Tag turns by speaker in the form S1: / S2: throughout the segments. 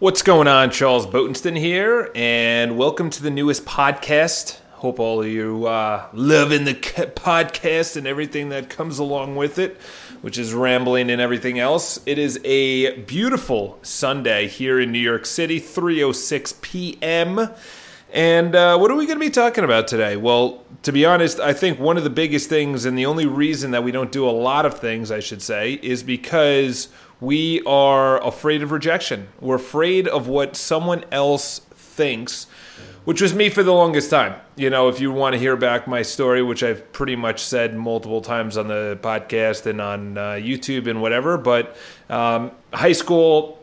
S1: What's going on? Charles Botenston here, and welcome to the newest podcast. Hope all of you uh, loving the podcast and everything that comes along with it, which is rambling and everything else. It is a beautiful Sunday here in New York City, 3:06 p.m. And uh, what are we going to be talking about today? Well, to be honest, I think one of the biggest things, and the only reason that we don't do a lot of things, I should say, is because we are afraid of rejection. We're afraid of what someone else thinks, which was me for the longest time. You know, if you want to hear back my story, which I've pretty much said multiple times on the podcast and on uh, YouTube and whatever, but um, high school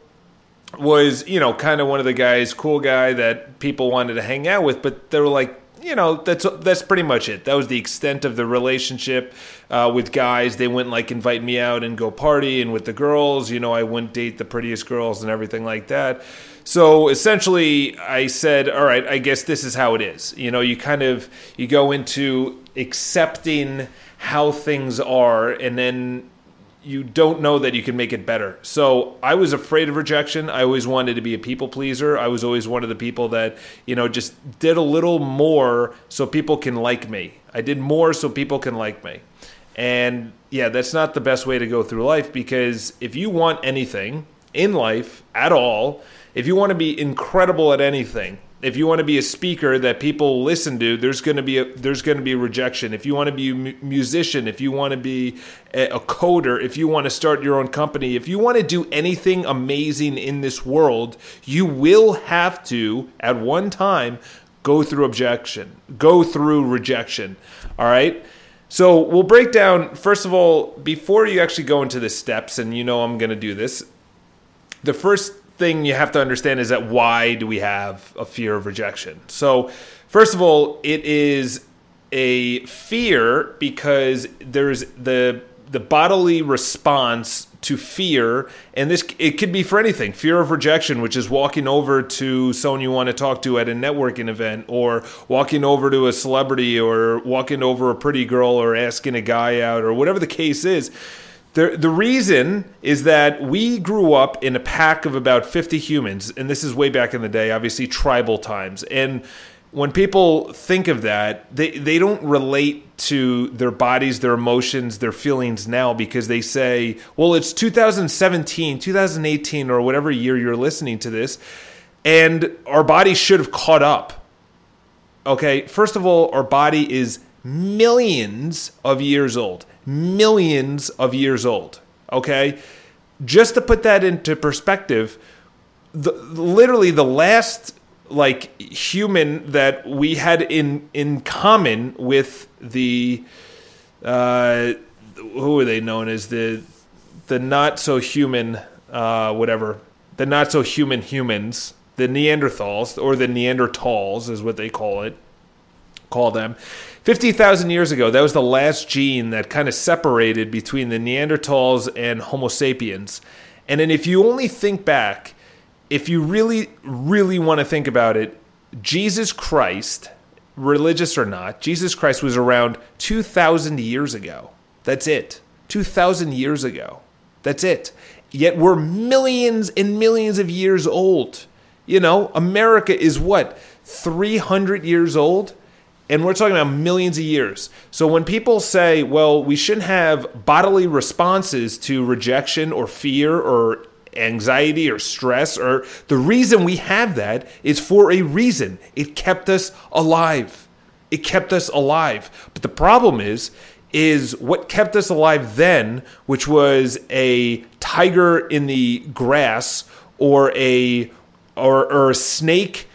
S1: was you know kind of one of the guys, cool guy that people wanted to hang out with, but they were like, you know, that's that's pretty much it. That was the extent of the relationship uh, with guys. They wouldn't like invite me out and go party, and with the girls, you know, I wouldn't date the prettiest girls and everything like that. So essentially, I said, all right, I guess this is how it is. You know, you kind of you go into accepting how things are, and then you don't know that you can make it better. So I was afraid of rejection. I always wanted to be a people pleaser. I was always one of the people that, you know, just did a little more so people can like me. I did more so people can like me. And yeah, that's not the best way to go through life because if you want anything in life at all, if you want to be incredible at anything, if you want to be a speaker that people listen to, there's going to be a, there's going to be rejection. If you want to be a musician, if you want to be a, coder, if you want to start your own company, if you want to do anything amazing in this world, you will have to at one time go through objection, go through rejection. All right? So, we'll break down first of all before you actually go into the steps and you know I'm going to do this. The first thing you have to understand is that why do we have a fear of rejection? So, first of all, it is a fear because there's the the bodily response to fear and this it could be for anything fear of rejection which is walking over to someone you want to talk to at a networking event or walking over to a celebrity or walking over a pretty girl or asking a guy out or whatever the case is the, the reason is that we grew up in a pack of about 50 humans, and this is way back in the day, obviously tribal times. And when people think of that, they, they don't relate to their bodies, their emotions, their feelings now because they say, well, it's 2017, 2018, or whatever year you're listening to this, and our body should have caught up. Okay, first of all, our body is millions of years old millions of years old. Okay? Just to put that into perspective, the, literally the last like human that we had in in common with the uh, who are they known as the the not so human uh, whatever the not so human humans the Neanderthals or the Neanderthals is what they call it call them 50,000 years ago, that was the last gene that kind of separated between the Neanderthals and Homo sapiens. And then if you only think back, if you really, really want to think about it, Jesus Christ, religious or not, Jesus Christ was around 2,000 years ago. That's it. 2,000 years ago. That's it. Yet we're millions and millions of years old. You know, America is what, 300 years old? And we're talking about millions of years. So when people say, well, we shouldn't have bodily responses to rejection or fear or anxiety or stress, or the reason we have that is for a reason. It kept us alive. It kept us alive. But the problem is, is what kept us alive then, which was a tiger in the grass or a or, or a snake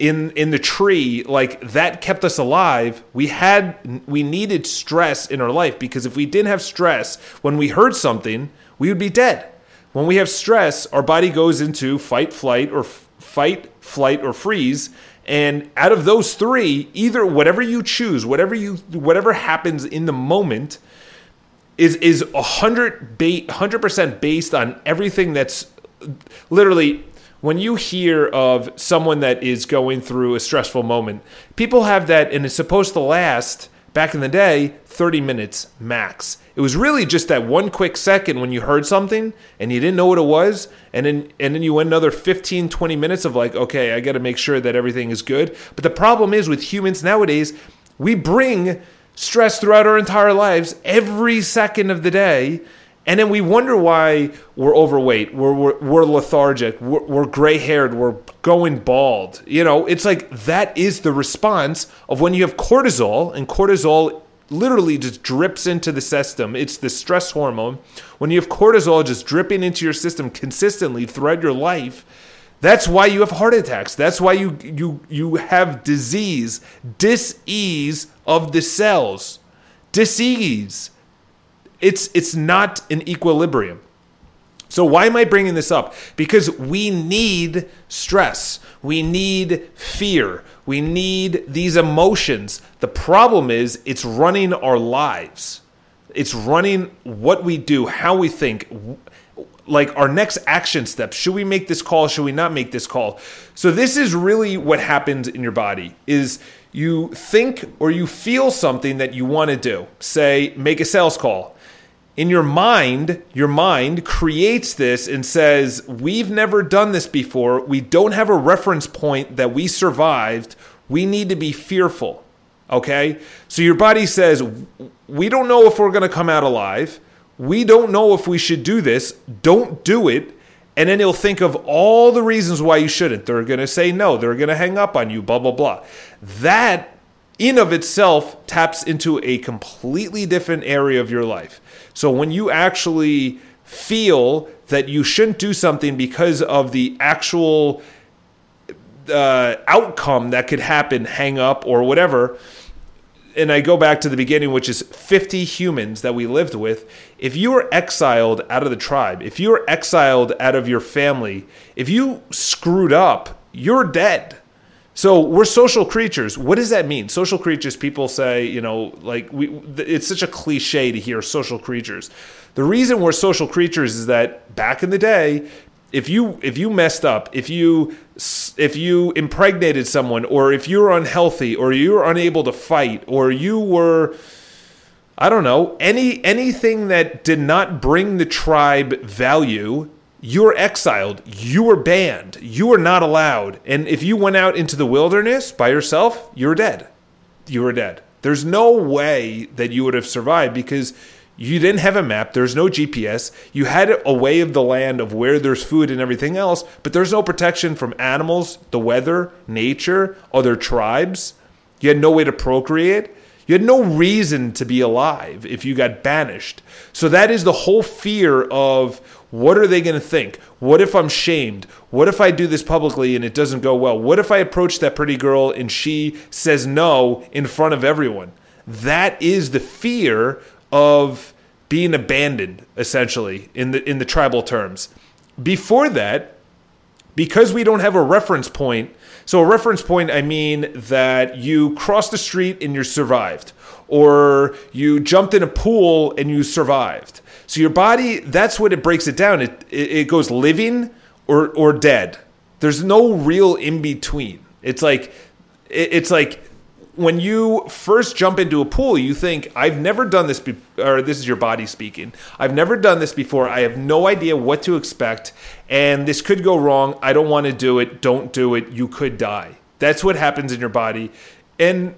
S1: in in the tree like that kept us alive. We had we needed stress in our life because if we didn't have stress when we heard something we would be dead. When we have stress our body goes into fight flight or f- fight flight or freeze. And out of those three either whatever you choose whatever you whatever happens in the moment is is 100 ba- 100% based on everything that's literally when you hear of someone that is going through a stressful moment, people have that and it's supposed to last Back in the day, 30 minutes max. It was really just that one quick second when you heard something and you didn't know what it was, and then and then you went another 15, 20 minutes of like, okay, I got to make sure that everything is good. But the problem is with humans nowadays, we bring stress throughout our entire lives every second of the day and then we wonder why we're overweight, we're, we're, we're lethargic, we're, we're gray haired, we're going bald. You know, it's like that is the response of when you have cortisol, and cortisol literally just drips into the system. It's the stress hormone. When you have cortisol just dripping into your system consistently throughout your life, that's why you have heart attacks. That's why you you you have disease, disease of the cells. Disease. It's it's not an equilibrium. So why am I bringing this up? Because we need stress. We need fear. We need these emotions. The problem is it's running our lives. It's running what we do, how we think, like our next action step Should we make this call? Should we not make this call? So this is really what happens in your body is you think or you feel something that you want to do. Say make a sales call in your mind, your mind creates this and says, We've never done this before. We don't have a reference point that we survived. We need to be fearful. Okay? So your body says, We don't know if we're going to come out alive. We don't know if we should do this. Don't do it. And then he'll think of all the reasons why you shouldn't. They're going to say no. They're going to hang up on you, blah, blah, blah. That in of itself taps into a completely different area of your life. So when you actually feel that you shouldn't do something because of the actual uh, outcome that could happen, hang up or whatever, and I go back to the beginning, which is 50 humans that we lived with. If you were exiled out of the tribe, if you were exiled out of your family, if you screwed up, you're dead. So we're social creatures. What does that mean? Social creatures. People say, you know, like we. It's such a cliche to hear social creatures. The reason we're social creatures is that back in the day, if you if you messed up, if you if you impregnated someone, or if you were unhealthy, or you were unable to fight, or you were I don't know any anything that did not bring the tribe value you're exiled, you were banned, you were not allowed. And if you went out into the wilderness by yourself, you were dead. You were dead. There's no way that you would have survived because you didn't have a map, there's no GPS. You had a way of the land of where there's food and everything else, but there's no protection from animals, the weather, nature, other tribes. You had no way to procreate. You had no reason to be alive if you got banished. So that is the whole fear of what are they going to think? What if I'm shamed? What if I do this publicly and it doesn't go well? What if I approach that pretty girl and she says no in front of everyone? That is the fear of being abandoned essentially in the in the tribal terms. Before that, because we don't have a reference point, so a reference point I mean that you crossed the street and you survived or you jumped in a pool and you survived so your body, that's what it breaks it down. It, it, goes living or, or dead. There's no real in between. It's like, it's like when you first jump into a pool, you think, I've never done this, be- or this is your body speaking. I've never done this before. I have no idea what to expect, and this could go wrong. I don't want to do it. Don't do it. You could die. That's what happens in your body. And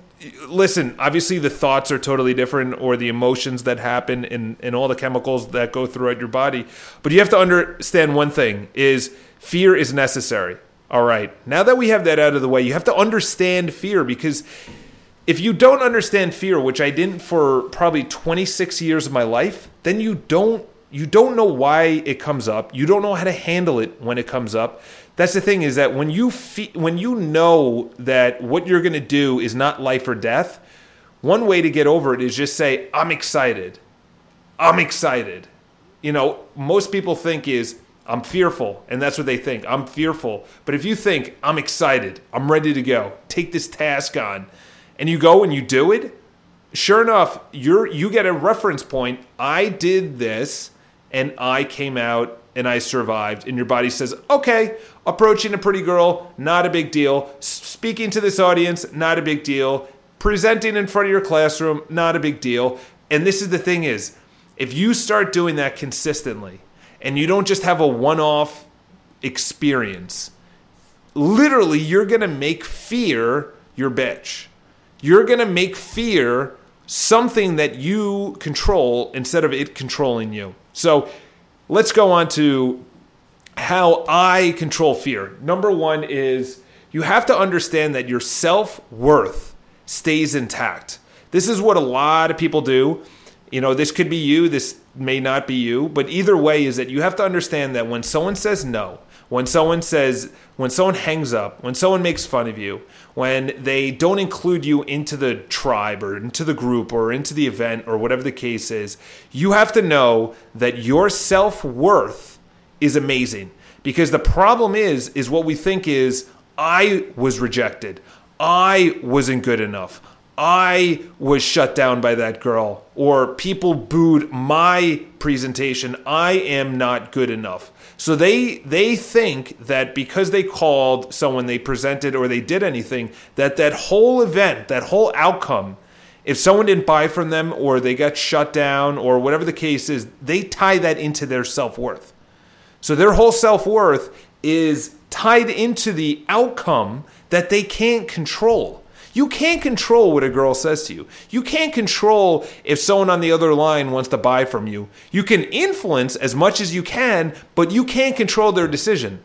S1: listen, obviously the thoughts are totally different or the emotions that happen and, and all the chemicals that go throughout your body. But you have to understand one thing is fear is necessary. All right. Now that we have that out of the way, you have to understand fear because if you don't understand fear, which I didn't for probably 26 years of my life, then you don't you don't know why it comes up. You don't know how to handle it when it comes up that's the thing is that when you fe- when you know that what you're going to do is not life or death, one way to get over it is just say I'm excited. I'm excited. You know, most people think is I'm fearful, and that's what they think. I'm fearful. But if you think I'm excited, I'm ready to go, take this task on, and you go and you do it, sure enough, you're you get a reference point. I did this and I came out and I survived, and your body says, okay, approaching a pretty girl, not a big deal. Speaking to this audience, not a big deal. presenting in front of your classroom, not a big deal. And this is the thing is, if you start doing that consistently and you don't just have a one-off experience, literally you're going to make fear your bitch. You're going to make fear something that you control instead of it controlling you. So, let's go on to how I control fear. Number 1 is you have to understand that your self-worth stays intact. This is what a lot of people do. You know, this could be you, this may not be you, but either way is that you have to understand that when someone says no, when someone says, when someone hangs up, when someone makes fun of you, when they don't include you into the tribe or into the group or into the event or whatever the case is, you have to know that your self worth is amazing. Because the problem is, is what we think is, I was rejected. I wasn't good enough. I was shut down by that girl, or people booed my presentation. I am not good enough. So they they think that because they called someone, they presented, or they did anything, that that whole event, that whole outcome, if someone didn't buy from them, or they got shut down, or whatever the case is, they tie that into their self worth. So their whole self worth is tied into the outcome that they can't control. You can't control what a girl says to you. You can't control if someone on the other line wants to buy from you. You can influence as much as you can, but you can't control their decision.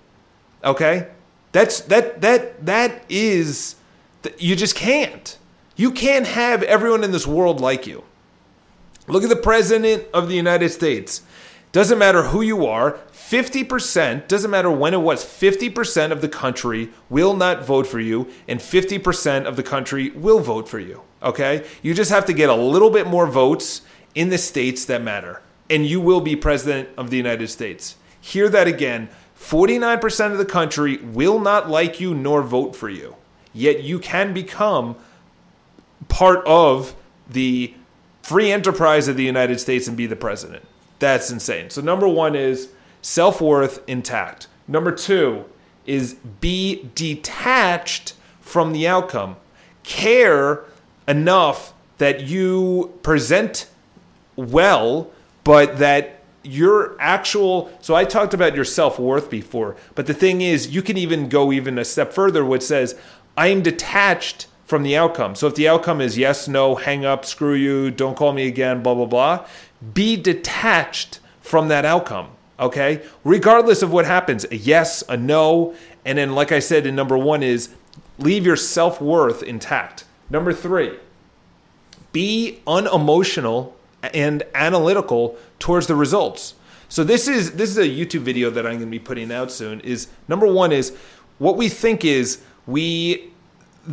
S1: Okay? That's that that that is you just can't. You can't have everyone in this world like you. Look at the president of the United States. Doesn't matter who you are, 50%, doesn't matter when it was, 50% of the country will not vote for you, and 50% of the country will vote for you. Okay? You just have to get a little bit more votes in the states that matter, and you will be president of the United States. Hear that again 49% of the country will not like you nor vote for you, yet you can become part of the free enterprise of the United States and be the president. That's insane. So, number one is self worth intact. Number two is be detached from the outcome. Care enough that you present well, but that your actual so I talked about your self-worth before, but the thing is you can even go even a step further which says I am detached from the outcome. So if the outcome is yes, no, hang up, screw you, don't call me again, blah blah blah, be detached from that outcome okay? Regardless of what happens, a yes, a no, and then, like I said, in number one is leave your self worth intact. Number three, be unemotional and analytical towards the results. So this is this is a YouTube video that I'm going to be putting out soon. Is number one is what we think is we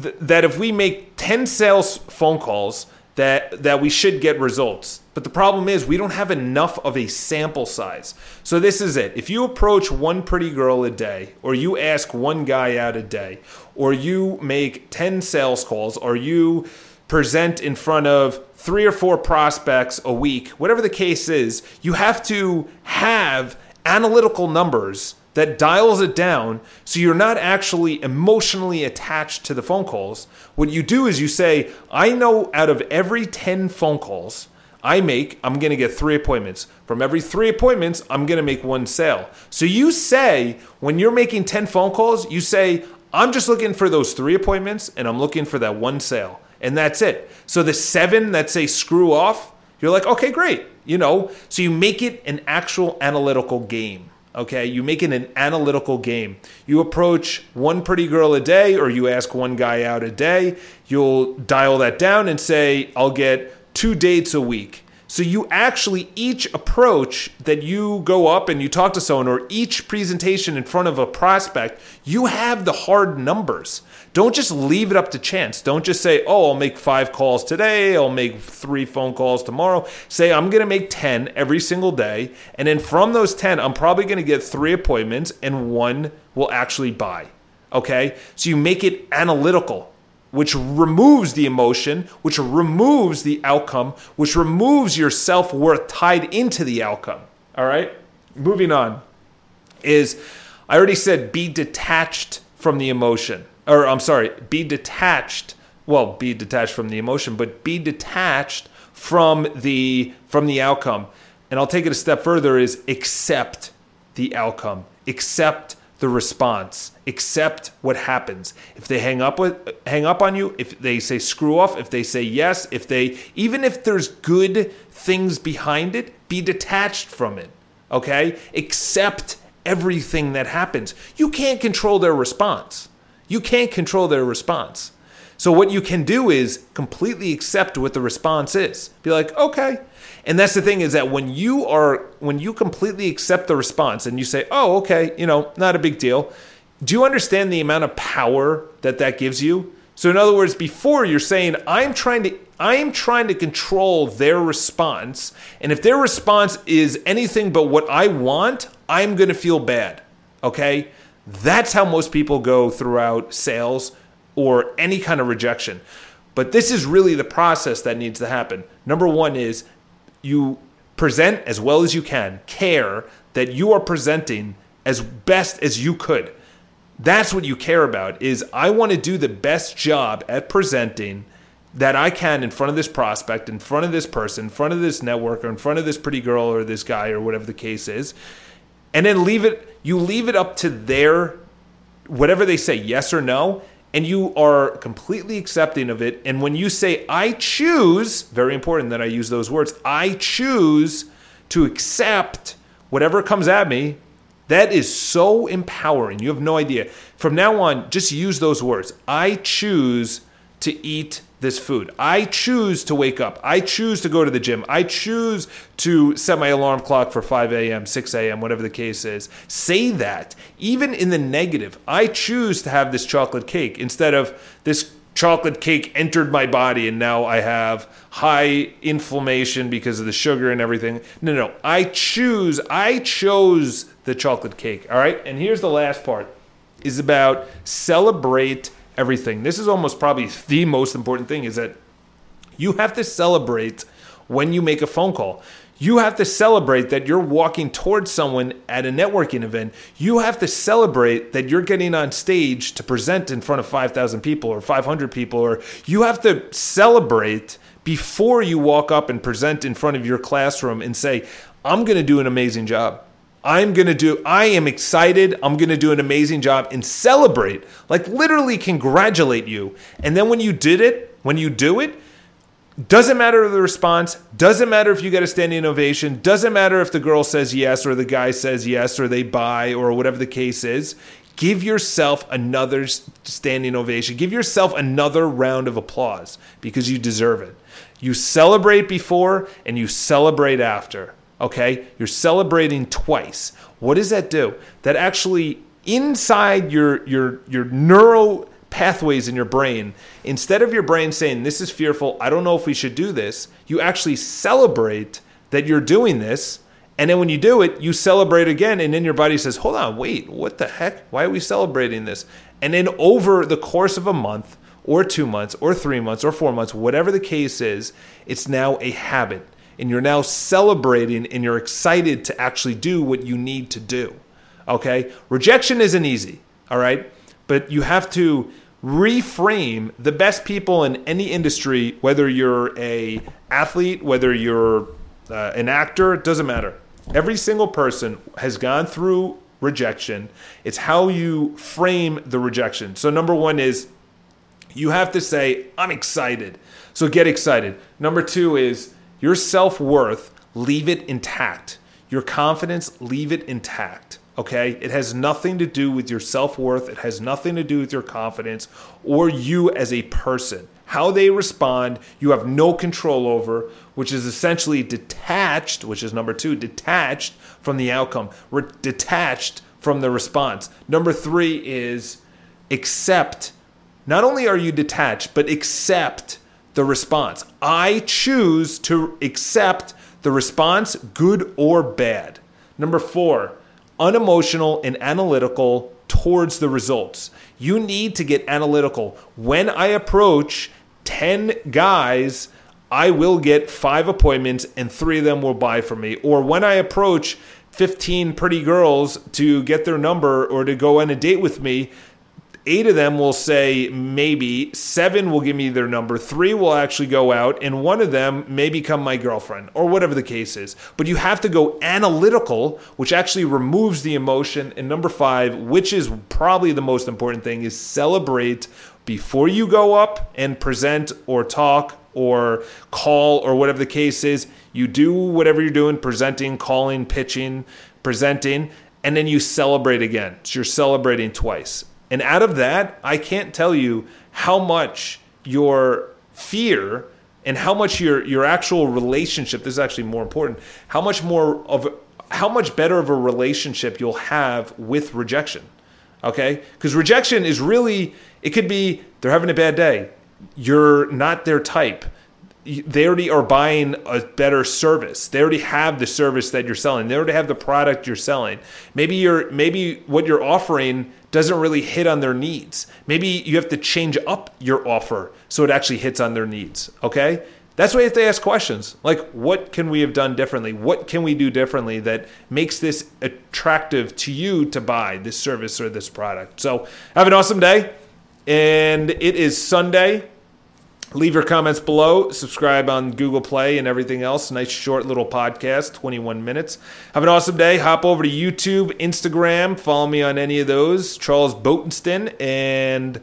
S1: th- that if we make 10 sales phone calls that that we should get results. But the problem is we don't have enough of a sample size. So this is it. If you approach one pretty girl a day or you ask one guy out a day or you make 10 sales calls or you present in front of three or four prospects a week, whatever the case is, you have to have analytical numbers that dials it down so you're not actually emotionally attached to the phone calls. What you do is you say, I know out of every 10 phone calls I make, I'm to get three appointments. From every three appointments, I'm to make one sale. So you say, when you're making 10 phone calls, you say, I'm just looking for those three appointments and I'm looking for that one sale. And that's it. So the seven that say screw off, you're like, okay, great. You know, so you make it an actual analytical game. Okay, you make it an analytical game. You approach one pretty girl a day, or you ask one guy out a day. You'll dial that down and say, I'll get two dates a week. So you actually, each approach that you go up and you talk to someone, or each presentation in front of a prospect, you have the hard numbers. Don't just leave it up to chance. Don't just say, oh, I'll make five calls today, I'll make three phone calls tomorrow. Say, I'm going to make 10 every single day. And then from those 10, I'm probably going to get three appointments and one will actually buy. Okay? So you make it analytical, which removes the emotion, which removes the outcome, which removes your self worth tied into the outcome. All right? Moving on is I already said be detached from the emotion or I'm sorry, be detached well, be detached from the emotion, but be detached from the from the outcome. And I'll take it a step further is accept the outcome. Accept the response. Accept what happens. If they hang up with hang up on you, if they say screw off, if they say yes, if they even if there's good things behind it, be detached from it. Okay? Accept everything that happens. You can't control their response. You can't control their response. So what you can do is completely accept what the response is. Be like, okay. And that's the thing is that when you are when you completely accept the response and you say, "Oh, okay, you know, not a big deal." Do you understand the amount of power that that gives you? So in other words, before you're saying, "I'm trying to I am trying to control their response, and if their response is anything but what I want, I'm going to feel bad." Okay? That's how most people go throughout sales or any kind of rejection. But this is really the process that needs to happen. Number one is you present as well as you can, care that you are presenting as best as you could. That's what you care about is I want to do the best job at presenting that I can in front of this prospect, in front of this person, in front of this network, or in front of this pretty girl or this guy or whatever the case is. And then leave it you leave it up to their whatever they say, yes or no, and you are completely accepting of it. And when you say, I choose, very important that I use those words, I choose to accept whatever comes at me, that is so empowering. You have no idea. From now on, just use those words. I choose to eat this food. I choose to wake up. I choose to go to the gym. I choose to set my alarm clock for 5 a.m., 6 a.m., whatever the case is. Say that, even in the negative. I choose to have this chocolate cake instead of this chocolate cake entered my body and now I have high inflammation because of the sugar and everything. No, no, I choose, I chose the chocolate cake. All right. And here's the last part is about celebrate everything. This is almost probably the most important thing is that you have to celebrate when you make a phone call. You have to celebrate that you're walking towards someone at a networking event. You have to celebrate that you're getting on stage to present in front of 5,000 people or 500 people, or you have to celebrate before you walk up and present in front of your classroom and say, I'm going to do an amazing job. I'm going to do, I am excited. I'm going to do an amazing job and celebrate, like literally congratulate you. And then when you did it, when you do it, doesn't matter the response, doesn't matter if you get a standing ovation, doesn't matter if the girl says yes or the guy says yes or they buy or whatever the case is. Give yourself another standing ovation. Give yourself another round of applause because you deserve it. You celebrate before and you celebrate after. Okay? You're celebrating twice. What does that do? That actually inside your your your neural pathways in your brain, instead of your brain saying this is fearful, I don't know if we should do this, you actually celebrate that you're doing this. And then when you do it, you celebrate again, and then your body says, Hold on, wait, what the heck? Why are we celebrating this? And then over the course of a month, or two months, or three months, or four months, whatever the case is, it's now a habit and you're now celebrating and you're excited to actually do what you need to do. Okay? Rejection isn't easy, all right? But you have to reframe the best people in any industry whether you're a athlete, whether you're uh, an actor, it doesn't matter. Every single person has gone through rejection. It's how you frame the rejection. So number 1 is you have to say I'm excited. So get excited. Number 2 is your self worth, leave it intact. Your confidence, leave it intact. Okay? It has nothing to do with your self worth. It has nothing to do with your confidence or you as a person. How they respond, you have no control over, which is essentially detached, which is number two, detached from the outcome. We're detached from the response. Number three is accept. Not only are you detached, but accept the response. I choose to accept the response, good or bad. Number four, unemotional and analytical towards the results. You need to get analytical. When I approach 10 guys, I will get five appointments and three of them will buy from me. Or when I approach 15 pretty girls to get their number or to go on a date with me, eight of them will say maybe, seven will give me their number, three will actually go out, and one of them may become my girlfriend or whatever the case is. But you have to go analytical, which actually removes the emotion. And number five, which is probably the most important thing, is celebrate before you go up and present or talk or call or whatever the case is. You do whatever you're doing, presenting, calling, pitching, presenting, and then you celebrate again. So you're celebrating twice. And out of that, I can't tell you how much your fear and how much your your actual relationship this is actually more important how much more of how much better of a relationship you'll have with rejection okay? Because rejection is really it could be they're having a bad day. You're not their type they already are buying a better service. They already have the service that you're selling. They already have the product you're selling. Maybe you're maybe what you're offering doesn't really hit on their needs. Maybe you have to change up your offer so it actually hits on their needs. Okay? That's why you have to ask questions. Like, what can we have done differently? What can we do differently that makes this attractive to you to buy this service or this product? So, have an awesome day. And it is Sunday. Leave your comments below. Subscribe on Google Play and everything else. Nice short little podcast, 21 minutes. Have an awesome day. Hop over to YouTube, Instagram. Follow me on any of those. Charles Botensten. And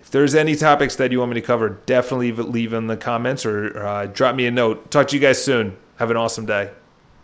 S1: if there's any topics that you want me to cover, definitely leave in the comments or uh, drop me a note. Talk to you guys soon. Have an awesome day.